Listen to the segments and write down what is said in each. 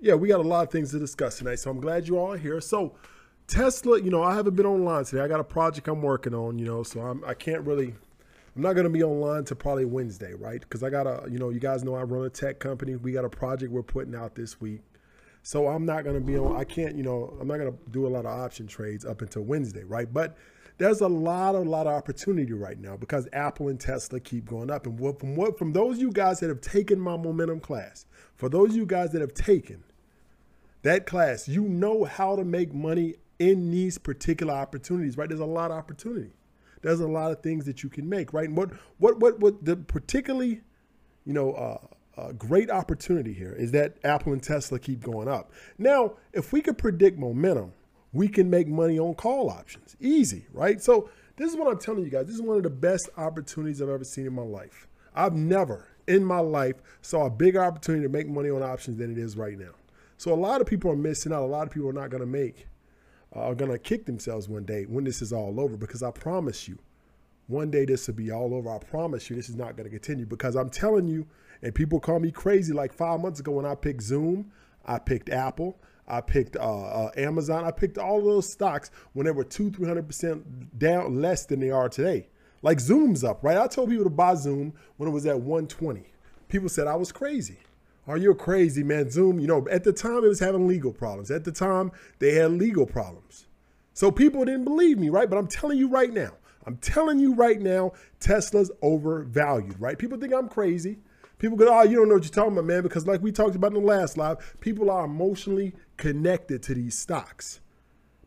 yeah, we got a lot of things to discuss tonight. So I'm glad you all are here. So Tesla, you know, I haven't been online today. I got a project I'm working on, you know, so I'm I can't really I'm not going to be online to probably Wednesday, right? Because I got a, you know, you guys know I run a tech company. We got a project we're putting out this week. So I'm not going to be on, I can't, you know, I'm not going to do a lot of option trades up until Wednesday, right? But there's a lot, a lot of opportunity right now because Apple and Tesla keep going up. And what, from what, from those you guys that have taken my momentum class, for those you guys that have taken that class, you know how to make money in these particular opportunities, right? There's a lot of opportunity. There's a lot of things that you can make, right? And what, what, what, what the particularly, you know, uh, a great opportunity here is that Apple and Tesla keep going up. Now, if we could predict momentum, we can make money on call options. Easy, right? So this is what I'm telling you guys. This is one of the best opportunities I've ever seen in my life. I've never in my life saw a bigger opportunity to make money on options than it is right now. So a lot of people are missing out. A lot of people are not going to make, uh, are going to kick themselves one day when this is all over. Because I promise you, one day this will be all over. I promise you, this is not going to continue. Because I'm telling you, and people call me crazy. Like five months ago when I picked Zoom, I picked Apple, I picked uh, uh, Amazon. I picked all of those stocks when they were two, three hundred percent down less than they are today. Like Zoom's up, right? I told people to buy Zoom when it was at 120. People said I was crazy. Are you crazy, man? Zoom, you know, at the time it was having legal problems. At the time they had legal problems. So people didn't believe me, right? But I'm telling you right now, I'm telling you right now, Tesla's overvalued, right? People think I'm crazy. People go, oh, you don't know what you're talking about, man, because like we talked about in the last live, people are emotionally connected to these stocks.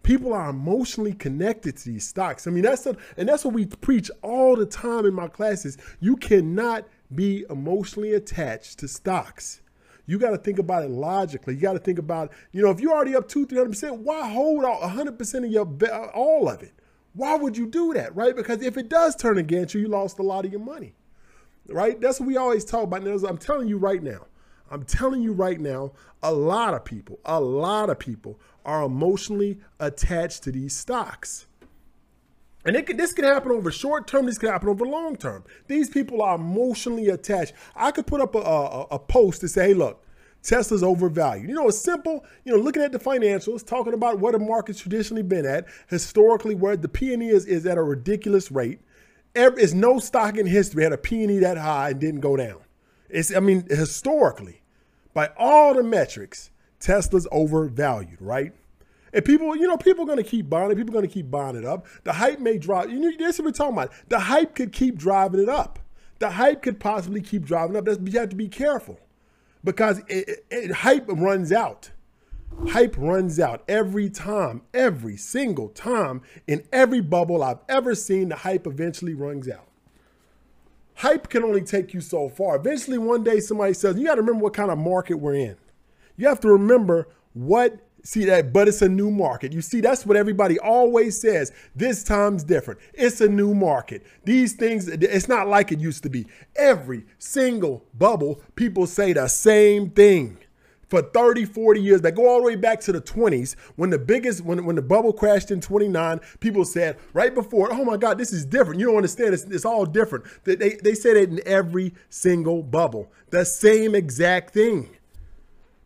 People are emotionally connected to these stocks. I mean, that's a, and that's what we preach all the time in my classes. You cannot be emotionally attached to stocks. You got to think about it logically. You got to think about, you know, if you're already up two, three hundred percent, why hold out hundred percent of your all of it? Why would you do that, right? Because if it does turn against you, you lost a lot of your money right? That's what we always talk about. And I'm telling you right now, I'm telling you right now, a lot of people, a lot of people are emotionally attached to these stocks. And could, this can happen over short term. This can happen over long term. These people are emotionally attached. I could put up a, a, a post to say, hey, look, Tesla's overvalued. You know, it's simple. You know, looking at the financials, talking about where the market's traditionally been at, historically, where the P&E is, is at a ridiculous rate. Every, no stock in history had a P&E that high and didn't go down. It's, I mean, historically, by all the metrics, Tesla's overvalued, right? And people, you know, people are going to keep buying it. People are going to keep buying it up. The hype may drop. You know, this is what we're talking about. The hype could keep driving it up. The hype could possibly keep driving up. That's, you have to be careful because it, it, it, hype runs out. Hype runs out every time, every single time in every bubble I've ever seen. The hype eventually runs out. Hype can only take you so far. Eventually, one day somebody says, You got to remember what kind of market we're in. You have to remember what See that, but it's a new market. You see, that's what everybody always says. This time's different. It's a new market. These things, it's not like it used to be. Every single bubble, people say the same thing for 30, 40 years that go all the way back to the 20s when the biggest, when, when the bubble crashed in 29, people said right before, oh my God, this is different. You don't understand. It's, it's all different. They, they, they said it in every single bubble. The same exact thing.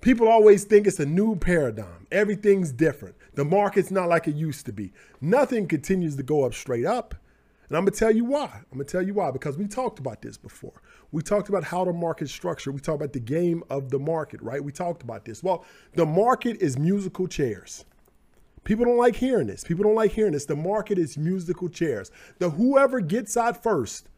People always think it's a new paradigm. Everything's different. The market's not like it used to be. Nothing continues to go up straight up. And I'm going to tell you why. I'm going to tell you why because we talked about this before. We talked about how the market structure. We talked about the game of the market, right? We talked about this. Well, the market is musical chairs. People don't like hearing this. People don't like hearing this. The market is musical chairs. The whoever gets out first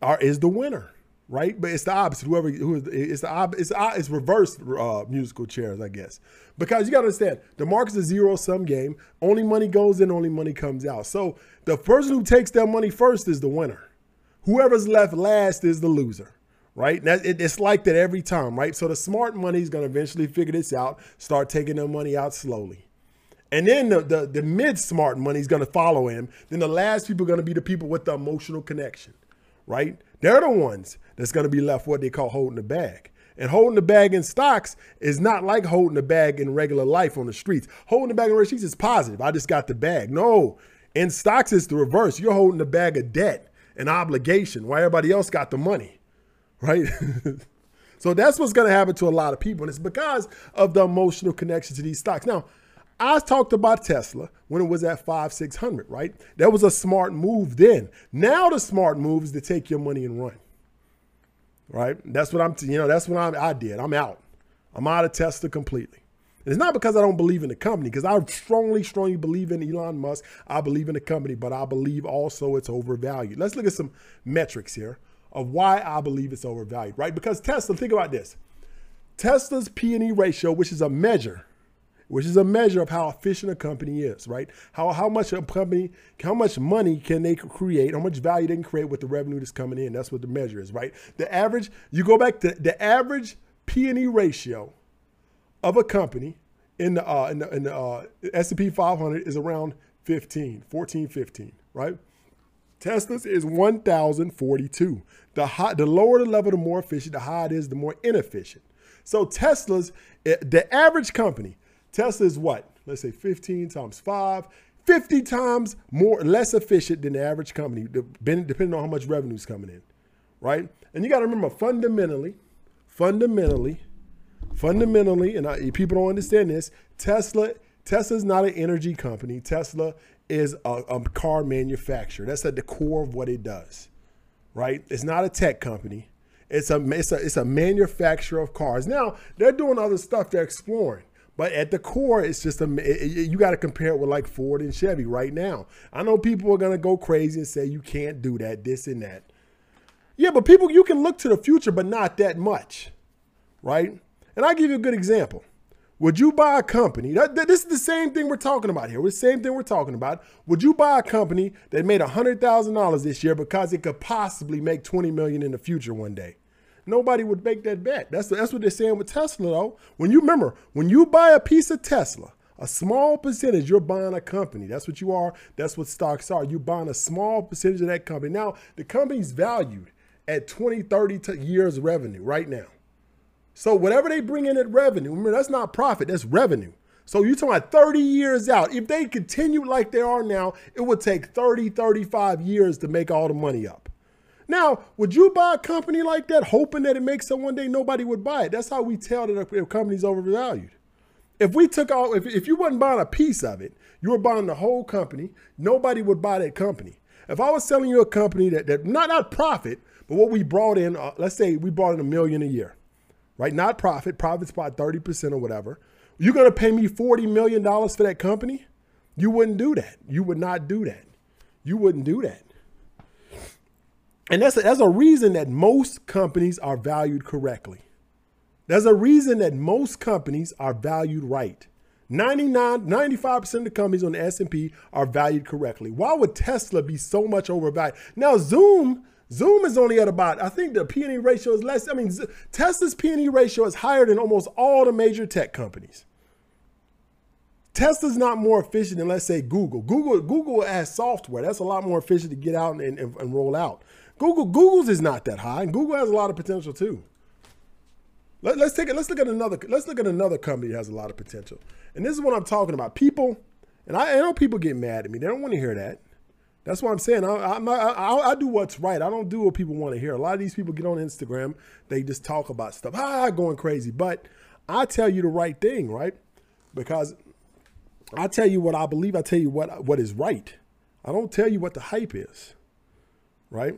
are is the winner, right? But it's the opposite. Whoever who is it's the it's it's reverse uh, musical chairs, I guess. Because you got to understand, the market's a zero sum game. Only money goes in, only money comes out. So the person who takes their money first is the winner. Whoever's left last is the loser, right? That, it, it's like that every time, right? So the smart money is going to eventually figure this out, start taking their money out slowly. And then the, the, the mid smart money is going to follow him. Then the last people are going to be the people with the emotional connection, right? They're the ones that's going to be left what they call holding the bag. And holding the bag in stocks is not like holding the bag in regular life on the streets. Holding the bag in the streets is positive. I just got the bag. No, in stocks, it's the reverse. You're holding the bag of debt an obligation while everybody else got the money, right? So that's what's going to happen to a lot of people. And it's because of the emotional connection to these stocks. Now, I talked about Tesla when it was at five, 600, right? That was a smart move then. Now the smart move is to take your money and run, right? That's what I'm, you know, that's what I'm, I did. I'm out. I'm out of Tesla completely. And it's not because I don't believe in the company, because I strongly, strongly believe in Elon Musk. I believe in the company, but I believe also it's overvalued. Let's look at some metrics here of why I believe it's overvalued, right? Because Tesla, think about this. Tesla's P&E ratio, which is a measure which is a measure of how efficient a company is, right? How, how much a company, how much money can they create, how much value they can create with the revenue that's coming in. That's what the measure is, right? The average, you go back to the average P&E ratio of a company in the, uh, in the, in the uh, S&P 500 is around 15, 14, 15, right? Tesla's is 1,042. The high, the lower the level, the more efficient. The higher it is, the more inefficient. So Tesla's, eh, the average company Tesla is what? Let's say 15 times 5, 50 times more less efficient than the average company, depending on how much revenue is coming in, right? And you got to remember, fundamentally, fundamentally, fundamentally, and I, people don't understand this. Tesla, Tesla is not an energy company. Tesla is a, a car manufacturer. That's at the core of what it does, right? It's not a tech company. It's a, it's a, it's a manufacturer of cars. Now they're doing other stuff. They're exploring. But at the core, it's just a it, you got to compare it with like Ford and Chevy right now. I know people are gonna go crazy and say you can't do that, this and that. Yeah, but people, you can look to the future, but not that much, right? And I'll give you a good example. Would you buy a company? That, that, this is the same thing we're talking about here. The same thing we're talking about. Would you buy a company that made hundred thousand dollars this year because it could possibly make twenty million in the future one day? Nobody would make that bet. That's that's what they're saying with Tesla though. When you remember, when you buy a piece of Tesla, a small percentage, you're buying a company. That's what you are. That's what stocks are. You're buying a small percentage of that company. Now, the company's valued at 20, 30 years revenue right now. So whatever they bring in at revenue, remember that's not profit, that's revenue. So you're talking about 30 years out. If they continue like they are now, it would take 30, 35 years to make all the money up. Now, would you buy a company like that hoping that it makes it one day nobody would buy it? That's how we tell that a company's overvalued. If we took all, if, if you wasn't buying a piece of it, you were buying the whole company, nobody would buy that company. If I was selling you a company that, that not, not profit, but what we brought in, uh, let's say we brought in a million a year, right? Not profit, profit's about 30% or whatever. You're going to pay me $40 million for that company? You wouldn't do that. You would not do that. You wouldn't do that. And that's a, that's a reason that most companies are valued correctly. There's a reason that most companies are valued right. 99, 95% of the companies on the S&P are valued correctly. Why would Tesla be so much overvalued? Now, Zoom, Zoom is only at about, I think the P&E ratio is less. I mean, Tesla's P&E ratio is higher than almost all the major tech companies. Tesla's not more efficient than, let's say, Google. Google, Google has software. That's a lot more efficient to get out and, and, and roll out. Google Google's is not that high, and Google has a lot of potential too. Let, us take it. Let's look at another. Let's look at another company that has a lot of potential. And this is what I'm talking about. People, and I, I know people get mad at me. They don't want to hear that. That's what I'm saying. I, I, I, do what's right. I don't do what people want to hear. A lot of these people get on Instagram. They just talk about stuff. Ah, going crazy. But I tell you the right thing, right? Because I tell you what I believe. I tell you what what is right. I don't tell you what the hype is, right?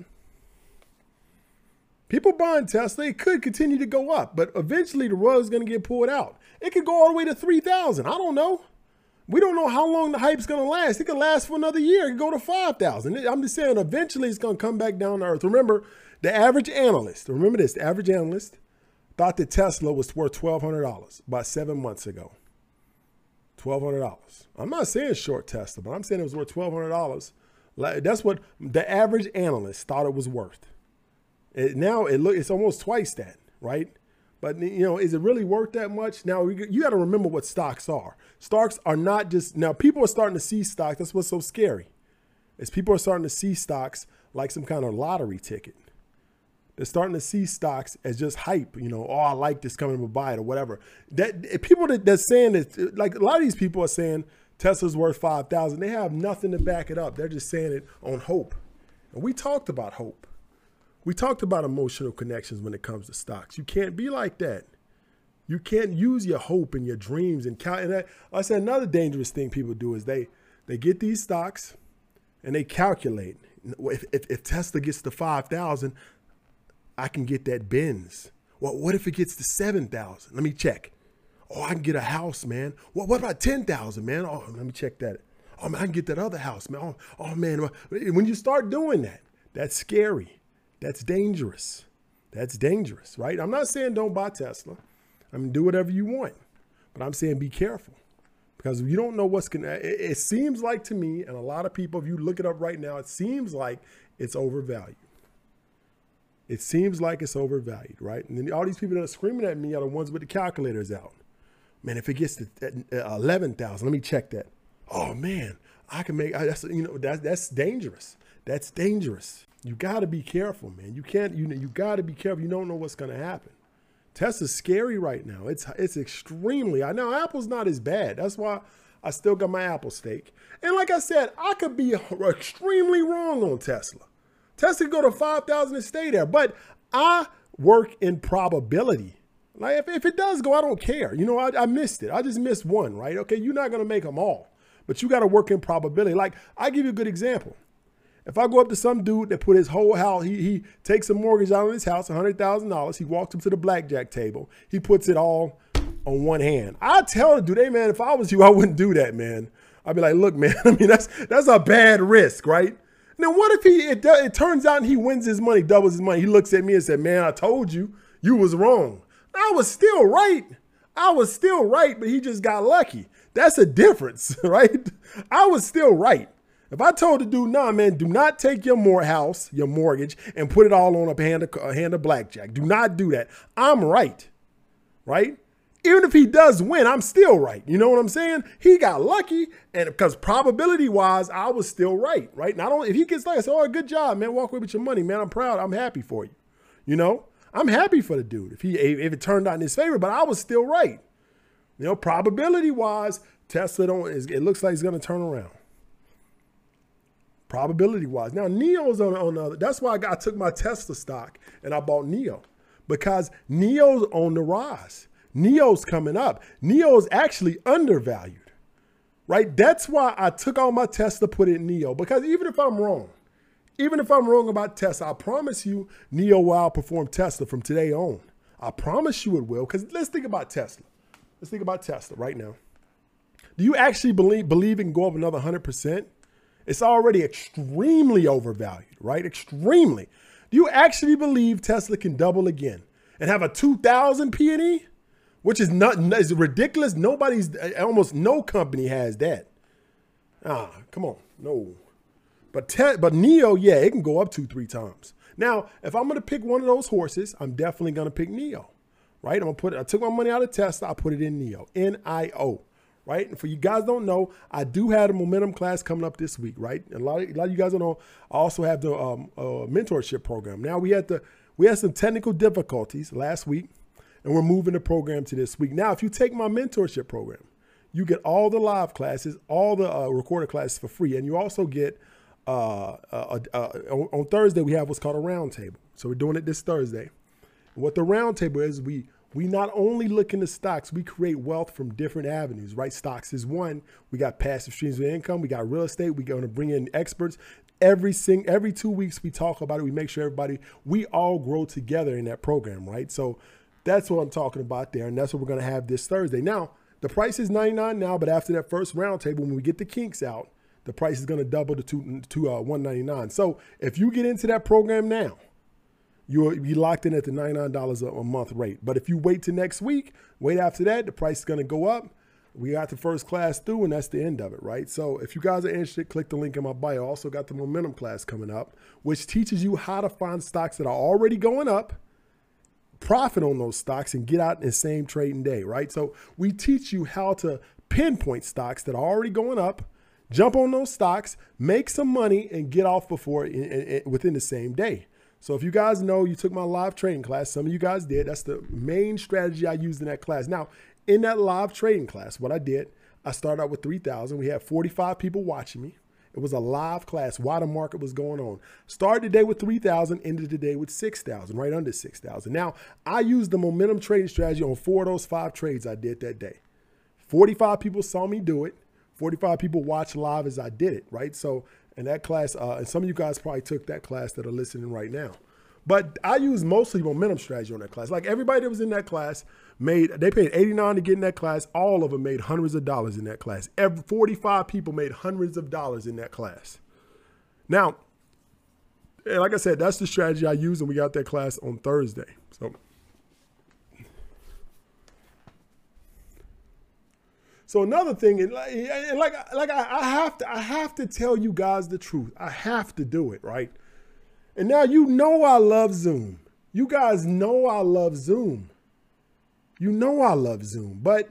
People buying Tesla, it could continue to go up, but eventually the rug is going to get pulled out. It could go all the way to 3,000. I don't know. We don't know how long the hype's going to last. It could last for another year. It could go to 5,000. I'm just saying, eventually it's going to come back down to earth. Remember, the average analyst, remember this, the average analyst thought that Tesla was worth $1,200 about seven months ago. $1,200. I'm not saying short Tesla, but I'm saying it was worth $1,200. That's what the average analyst thought it was worth. It, now it look it's almost twice that, right? But you know, is it really worth that much? Now you got to remember what stocks are. Stocks are not just now. People are starting to see stocks. That's what's so scary, is people are starting to see stocks like some kind of lottery ticket. They're starting to see stocks as just hype. You know, oh, I like this, coming to buy it or whatever. That eh, people that that's saying that, eh, like a lot of these people are saying Tesla's worth five thousand. They have nothing to back it up. They're just saying it on hope. And we talked about hope. We talked about emotional connections when it comes to stocks. You can't be like that. You can't use your hope and your dreams and count. And I, I said another dangerous thing people do is they they get these stocks and they calculate if, if, if Tesla gets to five thousand, I can get that Benz. Well, what if it gets to seven thousand? Let me check. Oh, I can get a house, man. Well, what about ten thousand, man? Oh, let me check that. Oh man, I can get that other house, man. Oh, oh man, when you start doing that, that's scary. That's dangerous. That's dangerous, right? I'm not saying don't buy Tesla. I mean, do whatever you want, but I'm saying be careful because you don't know what's gonna. It, seems like to me, and a lot of people, if you look it up right now, it seems like it's overvalued. It seems like it's overvalued, right? And then all these people that are screaming at me are the ones with the calculators out. Man, if it gets to uh, eleven thousand, let me check that. Oh man, I can make. That's you know that's that's dangerous. That's dangerous. You got to be careful, man. You can't. You you got to be careful. You don't know what's going to happen. Tesla's scary right now. It's it's extremely. I know Apple's not as bad. That's why I still got my Apple stake. And like I said, I could be extremely wrong on Tesla. Tesla could go to five thousand and stay there, but I work in probability. Like if, if it does go, I don't care. You know, I, I missed it. I just missed one, right? Okay, you're not gonna make them all, but you got to work in probability. Like I give you a good example. If I go up to some dude that put his whole house, he, he takes a mortgage out on his house, $100,000. He walks him to the blackjack table. He puts it all on one hand. I tell the dude, hey, man, if I was you, I wouldn't do that, man. I'd be like, look, man, I mean, that's that's a bad risk, right? Now, what if he it, it turns out he wins his money, doubles his money? He looks at me and said, man, I told you, you was wrong. I was still right. I was still right, but he just got lucky. That's a difference, right? I was still right. If I told the dude, nah, man, do not take your more house, your mortgage, and put it all on a hand of, a hand of blackjack. Do not do that. I'm right, right? Even if he does win, I'm still right. You know what I'm saying? He got lucky, and because probability wise, I was still right, right? Not only if he gets like, I oh, good job, man, walk away with your money, man. I'm proud. I'm happy for you. You know, I'm happy for the dude if he if it turned out in his favor, but I was still right. You know, probability wise, Tesla don't. It looks like he's going to turn around probability wise. Now NIO's on on the that's why I, got, I took my Tesla stock and I bought NIO because NIO's on the rise. NIO's coming up. NIO's actually undervalued. Right? That's why I took all my Tesla, put it in NIO. Because even if I'm wrong, even if I'm wrong about Tesla, I promise you NIO will outperform Tesla from today on. I promise you it will. Because let's think about Tesla. Let's think about Tesla right now. Do you actually believe believe it can go up another 100%? It's already extremely overvalued, right? Extremely. Do you actually believe Tesla can double again and have a 2000 P&E? Which is not is ridiculous. Nobody's almost no company has that. Ah, come on. No. But te- but NIO, yeah, it can go up two, three times. Now, if I'm gonna pick one of those horses, I'm definitely gonna pick NIO. Right? I'm gonna put I took my money out of Tesla, I put it in NIO. N-I-O right? And for you guys don't know, I do have a momentum class coming up this week, right? A lot of, a lot of you guys don't know. I also have the um, uh, mentorship program. Now we had the we had some technical difficulties last week, and we're moving the program to this week. Now, if you take my mentorship program, you get all the live classes, all the uh, recorded classes for free, and you also get uh, uh, uh on, on Thursday we have what's called a roundtable. So we're doing it this Thursday. what the roundtable is, we we not only look into stocks, we create wealth from different avenues, right? Stocks is one. We got passive streams of income. We got real estate. We're going to bring in experts. Every sing, every two weeks we talk about it. We make sure everybody, we all grow together in that program, right? So that's what I'm talking about there. And that's what we're going to have this Thursday. Now, the price is 99 now, but after that first roundtable, when we get the kinks out, the price is going to double to, two, to uh, 199. So if you get into that program now, you'll be locked in at the $99 a month rate. But if you wait till next week, wait after that, the price is going to go up. We got the first class through, and that's the end of it, right? So if you guys are interested, click the link in my bio. I also got the momentum class coming up, which teaches you how to find stocks that are already going up, profit on those stocks, and get out in the same trading day, right? So we teach you how to pinpoint stocks that are already going up, jump on those stocks, make some money, and get off before in, in, within the same day. So if you guys know you took my live trading class, some of you guys did. That's the main strategy I used in that class. Now, in that live trading class, what I did, I started out with 3,000. We had 45 people watching me. It was a live class while the market was going on. Started the day with 3,000, ended the day with 6,000, right under 6,000. Now, I used the momentum trading strategy on four of those five trades I did that day. 45 people saw me do it. 45 people watched live as I did it, right? So, in that class, uh, and some of you guys probably took that class that are listening right now. But I use mostly momentum strategy on that class. Like everybody that was in that class made, they paid 89 to get in that class. All of them made hundreds of dollars in that class. Every 45 people made hundreds of dollars in that class. Now, and like I said, that's the strategy I use, and we got that class on Thursday. So. So another thing, and like, like I have to, I have to tell you guys the truth. I have to do it, right? And now you know I love Zoom. You guys know I love Zoom. You know I love Zoom, but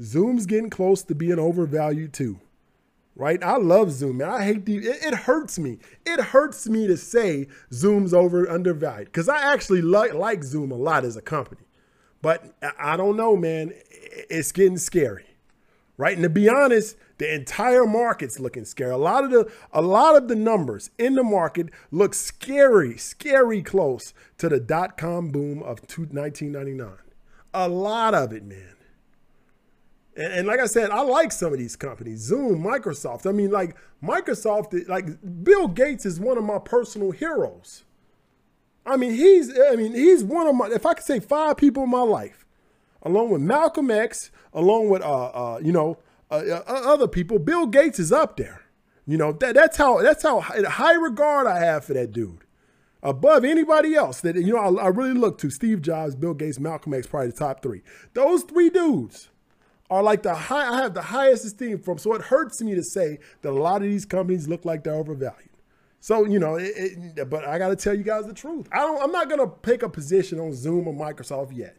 Zoom's getting close to being overvalued too. Right? I love Zoom, man. I hate the it, it hurts me. It hurts me to say Zoom's over undervalued because I actually like like Zoom a lot as a company. But I don't know, man. It's getting scary. Right? And to be honest, the entire market's looking scary. A lot of the a lot of the numbers in the market look scary, scary close to the dot com boom of 1999. A lot of it, man. And, and, like I said, I like some of these companies, Zoom, Microsoft. I mean, like Microsoft, like Bill Gates is one of my personal heroes. I mean, he's I mean, he's one of my if I could say five people in my life, along with Malcolm X, along with uh uh, you know, uh, uh, other people, Bill Gates is up there. You know that that's how that's how high regard I have for that dude, above anybody else. That you know I, I really look to Steve Jobs, Bill Gates, Malcolm X, probably the top three. Those three dudes are like the high. I have the highest esteem from. So it hurts me to say that a lot of these companies look like they're overvalued. So you know, it, it, but I got to tell you guys the truth. I don't. I'm not gonna pick a position on Zoom or Microsoft yet.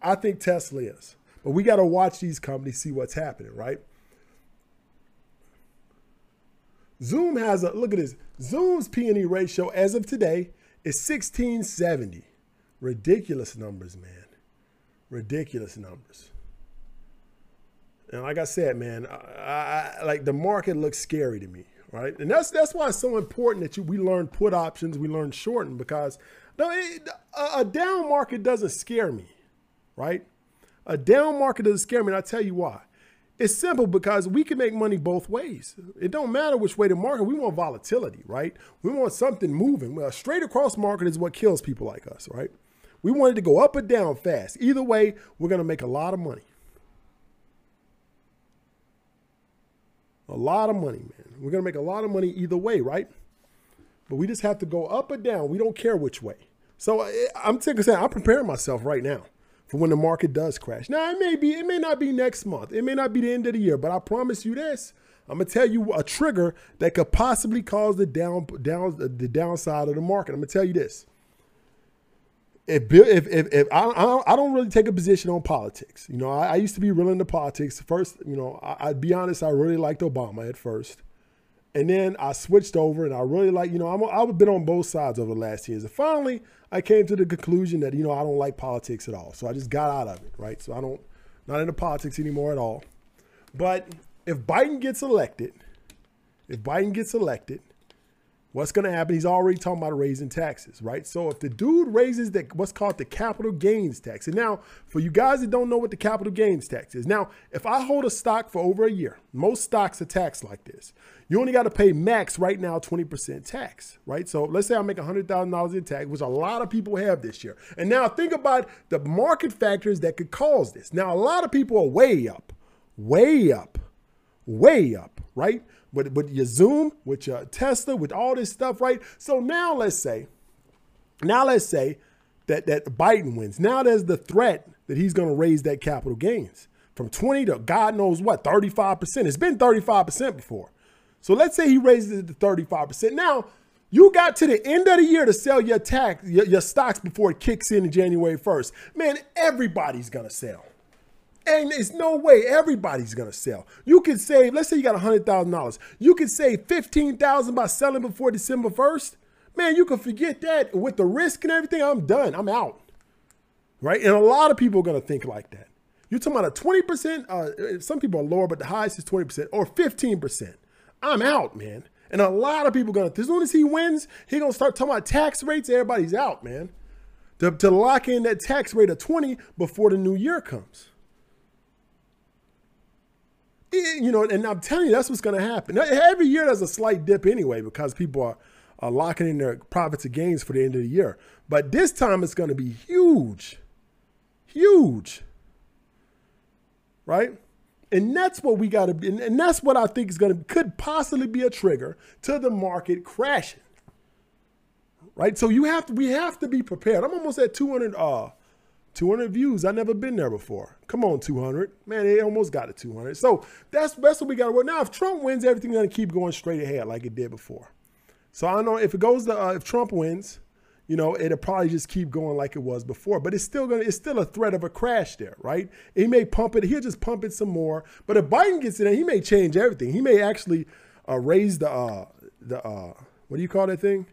I think Tesla is. But we got to watch these companies, see what's happening, right? Zoom has a look at this. Zoom's P&E ratio as of today is 1670. Ridiculous numbers, man. Ridiculous numbers. And like I said, man, I, I, like the market looks scary to me, right? And that's that's why it's so important that you we learn put options, we learn shorten because no, it, a, a down market doesn't scare me, right? A down market doesn't scare me, and I tell you why. It's simple because we can make money both ways. It don't matter which way the market. We want volatility, right? We want something moving. Well, straight across market is what kills people like us, right? We want it to go up or down fast. Either way, we're going to make a lot of money. A lot of money, man. We're going to make a lot of money either way, right? But we just have to go up or down. We don't care which way. So eh, I'm saying I'm preparing myself right now for when the market does crash. Now it may be, it may not be next month, it may not be the end of the year, but I promise you this. I'm gonna tell you a trigger that could possibly cause the down, down, the downside of the market. I'm gonna tell you this. If, if, if, if I, I don't really take a position on politics, you know, I, I used to be real into politics. First, you know, I, I'd be honest, I really liked Obama at first. And then I switched over and I really like, you know, I'm, I've been on both sides over the last years. And finally, I came to the conclusion that, you know, I don't like politics at all. So I just got out of it, right? So I don't, not into politics anymore at all. But if Biden gets elected, if Biden gets elected, what's going to happen? He's already talking about raising taxes, right? So if the dude raises the what's called the capital gains tax, and now for you guys that don't know what the capital gains tax is, now if I hold a stock for over a year, most stocks are taxed like this. You only got to pay max right now 20% tax, right? So let's say I make $100,000 in tax, which a lot of people have this year. And now think about the market factors that could cause this. Now, a lot of people are way up, way up, way up, right? With, with your Zoom, with your Tesla, with all this stuff, right? So now let's say, now let's say that, that Biden wins. Now there's the threat that he's going to raise that capital gains from 20 to God knows what, 35%. It's been 35% before. So let's say he raises it to 35%. Now, you got to the end of the year to sell your tax, your, your stocks before it kicks in January 1st. Man, everybody's to sell. And there's no way everybody's gonna sell. You could save, let's say you got $100,000. You could save 15000 by selling before December 1st. Man, you can forget that with the risk and everything. I'm done. I'm out. Right? And a lot of people are gonna think like that. You're talking about a 20%, uh, some people are lower, but the highest is 20% or 15%. I'm out, man. And a lot of people gonna as soon as he wins, he gonna start talking about tax rates. Everybody's out, man. To, to lock in that tax rate of 20 before the new year comes. You know, and I'm telling you, that's what's gonna happen. Every year there's a slight dip anyway, because people are, are locking in their profits and gains for the end of the year. But this time it's gonna be huge. Huge. Right? And that's what we got to be. And that's what I think is going to, could possibly be a trigger to the market crashing. Right. So you have to, we have to be prepared. I'm almost at 200, uh, 200 views. i never been there before. Come on, 200. Man, they almost got to 200. So that's, that's what we got to work. Now, if Trump wins, everything's going to keep going straight ahead like it did before. So I don't know if it goes to, uh, if Trump wins, you know, it'll probably just keep going like it was before. But it's still gonna, it's still a threat of a crash there, right? He may pump it, he'll just pump it some more. But if Biden gets in there, he may change everything. He may actually uh, raise the uh, the uh, what do you call that thing?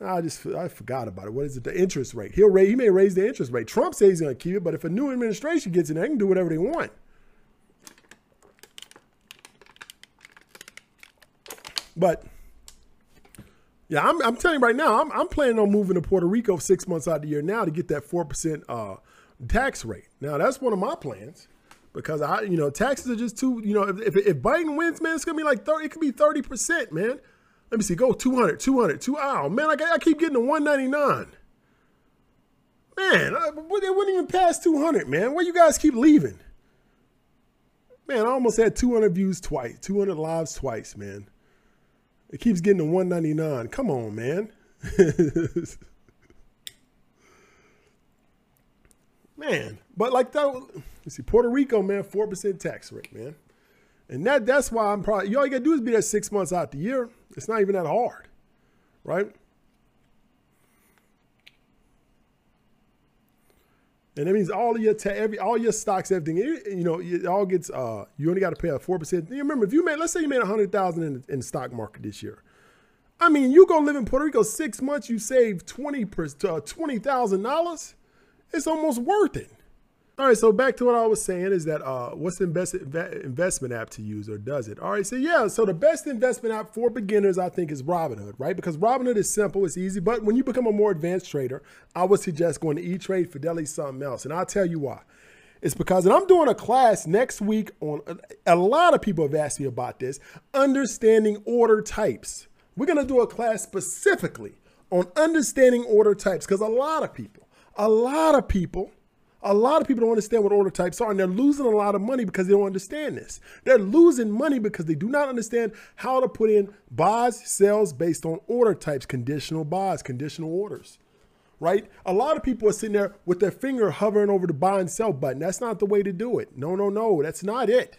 I just I forgot about it. What is it? The interest rate. He'll raise, he may raise the interest rate. Trump says he's gonna keep it, but if a new administration gets in there, they can do whatever they want. But yeah, I'm, I'm telling you right now, I'm, I'm planning on moving to Puerto Rico six months out of the year now to get that 4% uh, tax rate. Now, that's one of my plans because I, you know, taxes are just too, you know, if, if Biden wins, man, it's going to be like 30, it could be 30%, man. Let me see, go 200, 200, two, oh, man, I, I keep getting to 199. Man, I, they wouldn't even pass 200, man. Where you guys keep leaving? Man, I almost had 200 views twice, 200 lives twice, man. It keeps getting to 199. Come on, man. man, but like that, you see, Puerto Rico, man, 4% tax rate, man. And that that's why I'm probably, you all you gotta do is be there six months out the year. It's not even that hard, right? And that means all your ta- every all your stocks, everything, you know, it all gets uh you only got to pay a four percent. Remember, if you made let's say you made a hundred thousand in, in the stock market this year. I mean, you go live in Puerto Rico six months, you save twenty uh, twenty thousand dollars. It's almost worth it. All right, so back to what I was saying is that uh, what's the best investment app to use or does it? All right, so yeah, so the best investment app for beginners, I think, is Robinhood, right? Because Robinhood is simple, it's easy, but when you become a more advanced trader, I would suggest going to E-Trade, Fidelity, something else, and I'll tell you why. It's because, and I'm doing a class next week on, a lot of people have asked me about this, understanding order types. We're gonna do a class specifically on understanding order types because a lot of people, a lot of people, a lot of people don't understand what order types are, and they're losing a lot of money because they don't understand this. They're losing money because they do not understand how to put in buys, sells based on order types, conditional buys, conditional orders. Right? A lot of people are sitting there with their finger hovering over the buy and sell button. That's not the way to do it. No, no, no. That's not it.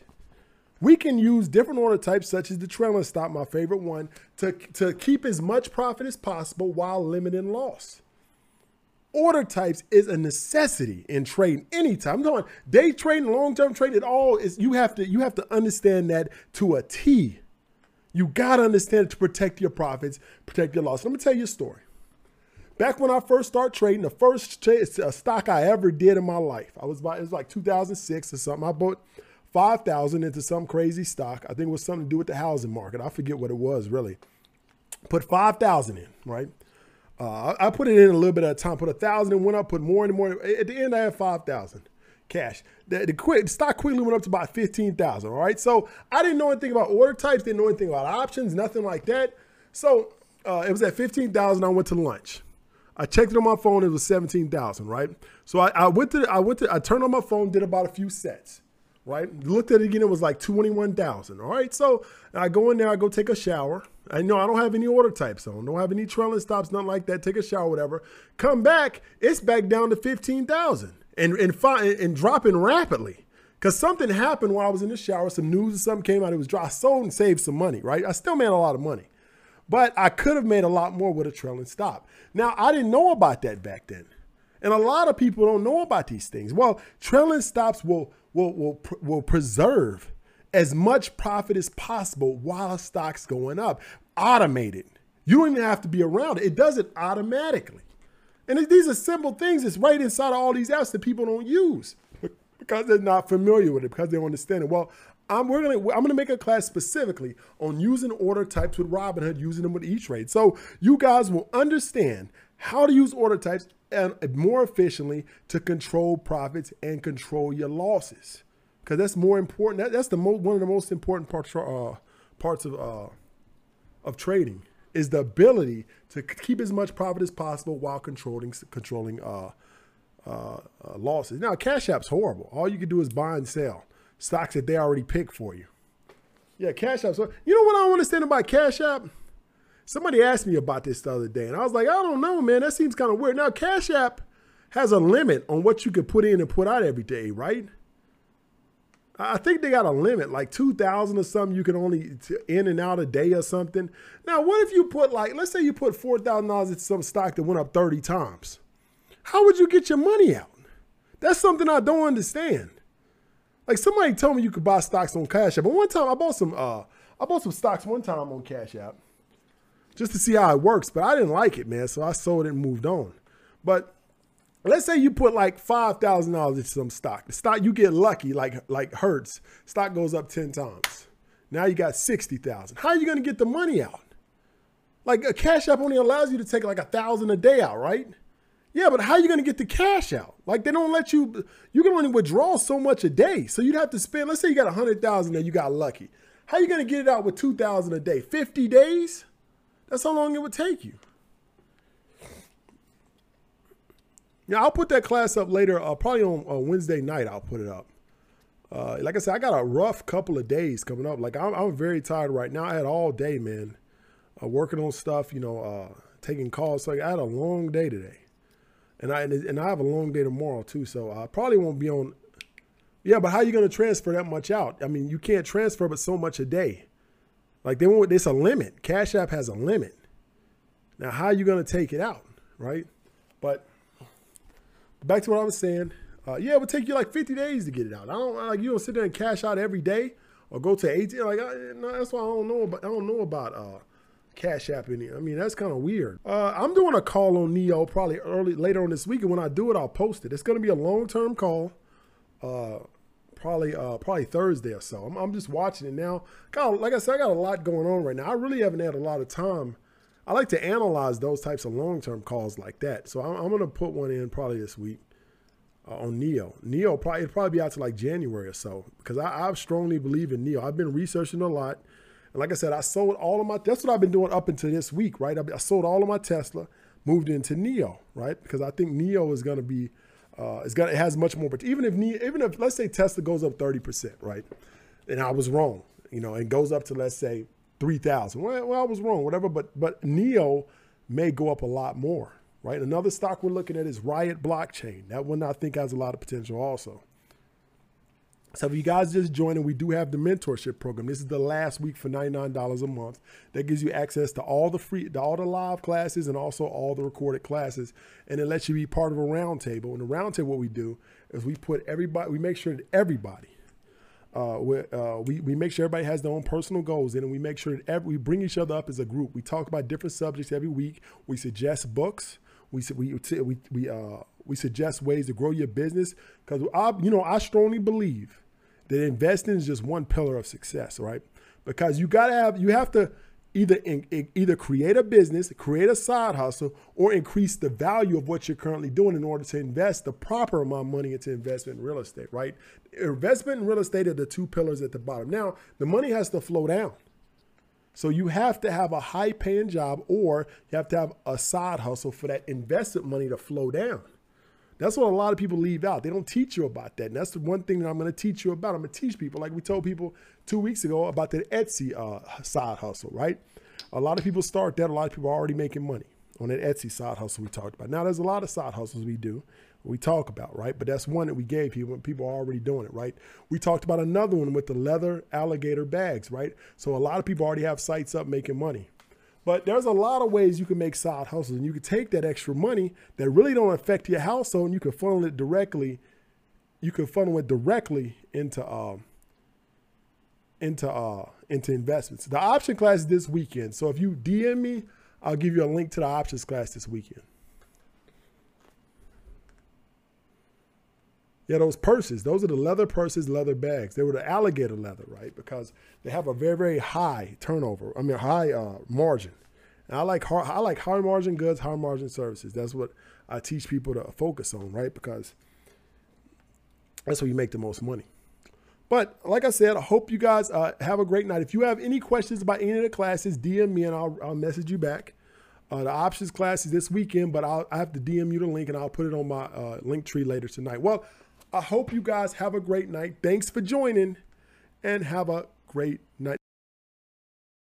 We can use different order types, such as the trailing stop, my favorite one, to, to keep as much profit as possible while limiting loss order types is a necessity in trading anytime. I'm talking day trading, long-term trading, it all is you have to you have to understand that to a T. You gotta understand it to protect your profits, protect your loss. Let me tell you a story. Back when I first started trading, the first uh, stock I ever did in my life, I was about, it was like 2006 or something. I bought 5,000 into some crazy stock. I think it was something to do with the housing market. I forget what it was really. Put 5,000 in, right? Uh, I, put it in a little bit at a time. Put a thousand and went up. Put more and more. At the end, I had five thousand cash. The, the, quick, the stock quickly went up to about fifteen thousand. All right, so I didn't know anything about order types. Didn't know anything about options. Nothing like that. So uh, it was at fifteen thousand. I went to lunch. I checked it on my phone. It was seventeen thousand. Right. So I, I went to. I went to. I turned on my phone. Did about a few sets right? Looked at it again, it was like 21,000. All right. So I go in there, I go take a shower. I know I don't have any order types on, don't have any trailing stops, nothing like that. Take a shower, whatever. Come back, it's back down to 15,000 and, and, fi- and dropping rapidly. Because something happened while I was in the shower, some news or something came out. It was dry. I sold and saved some money, right? I still made a lot of money. But I could have made a lot more with a trailing stop. Now, I didn't know about that back then. And a lot of people don't know about these things. Well, trailing stops will will, will, will preserve as much profit as possible while stock's going up. Automated. You don't even have to be around it. It does it automatically. And it, these are simple things. It's right inside of all these apps that people don't use because they're not familiar with it, because they don't understand it. Well, I'm we're gonna I'm gonna make a class specifically on using order types with Robinhood, using them with E-Trade. So you guys will understand how to use order types and more efficiently to control profits and control your losses. Because that's more important. That, that's the most one of the most important parts uh, parts of uh, of trading is the ability to keep as much profit as possible while controlling controlling uh, uh, uh, losses. Now, Cash App's horrible. All you can do is buy and sell stocks that they already picked for you. Yeah, Cash App. So you know what I don't understand about Cash App? Somebody asked me about this the other day, and I was like, I don't know, man. That seems kind of weird. Now, Cash App has a limit on what you can put in and put out every day, right? I think they got a limit, like 2,000 or something. You can only in and out a day or something. Now, what if you put like, let's say you put $4,000 into some stock that went up 30 times. How would you get your money out? That's something I don't understand. Like somebody told me you could buy stocks on Cash App. But one time I bought some uh I bought some stocks one time on Cash App just to see how it works, but I didn't like it, man. So I sold it and moved on. But let's say you put like five thousand dollars into some stock. The stock you get lucky, like like Hertz, stock goes up ten times. Now you got sixty thousand. How are you gonna get the money out? Like a Cash App only allows you to take like a thousand a day out, right? Yeah, but how are you to get the cash out? Like they don't let you. You can only withdraw so much a day, so you'd have to spend. Let's say you got a hundred thousand and you got lucky. How are you to get it out with two thousand a day? Fifty days? That's how long it would take you. Yeah, I'll put that class up later. Uh, probably on uh, Wednesday night. I'll put it up. Uh, like I said, I got a rough couple of days coming up. Like I'm, I'm very tired right now. I had all day, man, uh, working on stuff. You know, uh, taking calls. So I had a long day today and I and I have a long day tomorrow too, so I probably won't be on. Yeah, but how are you going to transfer that much out? I mean, you can't transfer but so much a day. Like they want, there's a limit. Cash App has a limit. Now, how are you going to take it out, right? But back to what I was saying. Uh, yeah, it would take you like 50 days to get it out. I don't like you don't sit there and cash out every day or go to ATM. Like I, no, that's why I don't know about. I don't know about. Uh, Cash App in here. I mean, that's kind of weird. Uh, I'm doing a call on NIO probably early later on this week, and when I do it, I'll post it. It's going to be a long term call. Probably uh, probably Thursday or so. I'm, I'm just watching it now. Got like I said, I got a lot going on right now. I really haven't had a lot of time. I like to analyze those types of long term calls like that. So I'm, I'm to put one in probably this week uh, on NIO. NIO probably it'll probably be out to like January or so because I, I strongly believe in NIO. I've been researching a lot. And like I said, I sold all of my, that's what I've been doing up until this week, right? I, sold all of my Tesla, moved into NIO, right? Because I think NIO is to be, uh, it's got, it has much more, but even if even if, let's say Tesla goes up 30%, right? And I was wrong, you know, and goes up to, let's say 3,000. Well, well, I was wrong, whatever, but, but NIO may go up a lot more, right? Another stock we're looking at is Riot Blockchain. That one I think has a lot of potential also. So if you guys just joining, we do have the mentorship program. This is the last week for $99 a month. That gives you access to all the free, to all the live classes and also all the recorded classes. And it lets you be part of a roundtable. And the roundtable, what we do is we put everybody, we make sure that everybody, uh, we, uh, we, we make sure everybody has their own personal goals in, and we make sure that every, we bring each other up as a group. We talk about different subjects every week. We suggest books. We we we we uh, we suggest ways to grow your business because I you know I strongly believe that investing is just one pillar of success, right? Because you got to have, you have to either in, either create a business, create a side hustle, or increase the value of what you're currently doing in order to invest the proper amount of money into investment in real estate, right? Investment in real estate are the two pillars at the bottom. Now, the money has to flow down. So you have to have a high paying job or you have to have a side hustle for that investment money to flow down. That's what a lot of people leave out. They don't teach you about that. And that's the one thing that I'm going to teach you about. I'm going to teach people, like we told people two weeks ago about the Etsy uh, side hustle, right? A lot of people start that. A lot of people are already making money on that Etsy side hustle we talked about. Now, there's a lot of side hustles we do, we talk about, right? But that's one that we gave people, people are already doing it, right? We talked about another one with the leather alligator bags, right? So a lot of people already have sites up making money. But there's a lot of ways you can make side hustles, and you can take that extra money that really don't affect your household, and you can funnel it directly. You can funnel it directly into um, into uh, into investments. The option class is this weekend. So if you DM me, I'll give you a link to the options class this weekend. Yeah, those purses. Those are the leather purses, leather bags. They were the alligator leather, right? Because they have a very, very high turnover. I mean, high uh, margin. And I like high, I like high margin goods, high margin services. That's what I teach people to focus on, right? Because that's where you make the most money. But like I said, I hope you guys uh, have a great night. If you have any questions about any of the classes, DM me and I'll, I'll message you back. Uh, the options class is this weekend, but I'll, I have to DM you the link and I'll put it on my uh, Linktree later tonight. Well, I hope you guys have a great night. Thanks for joining and have a great.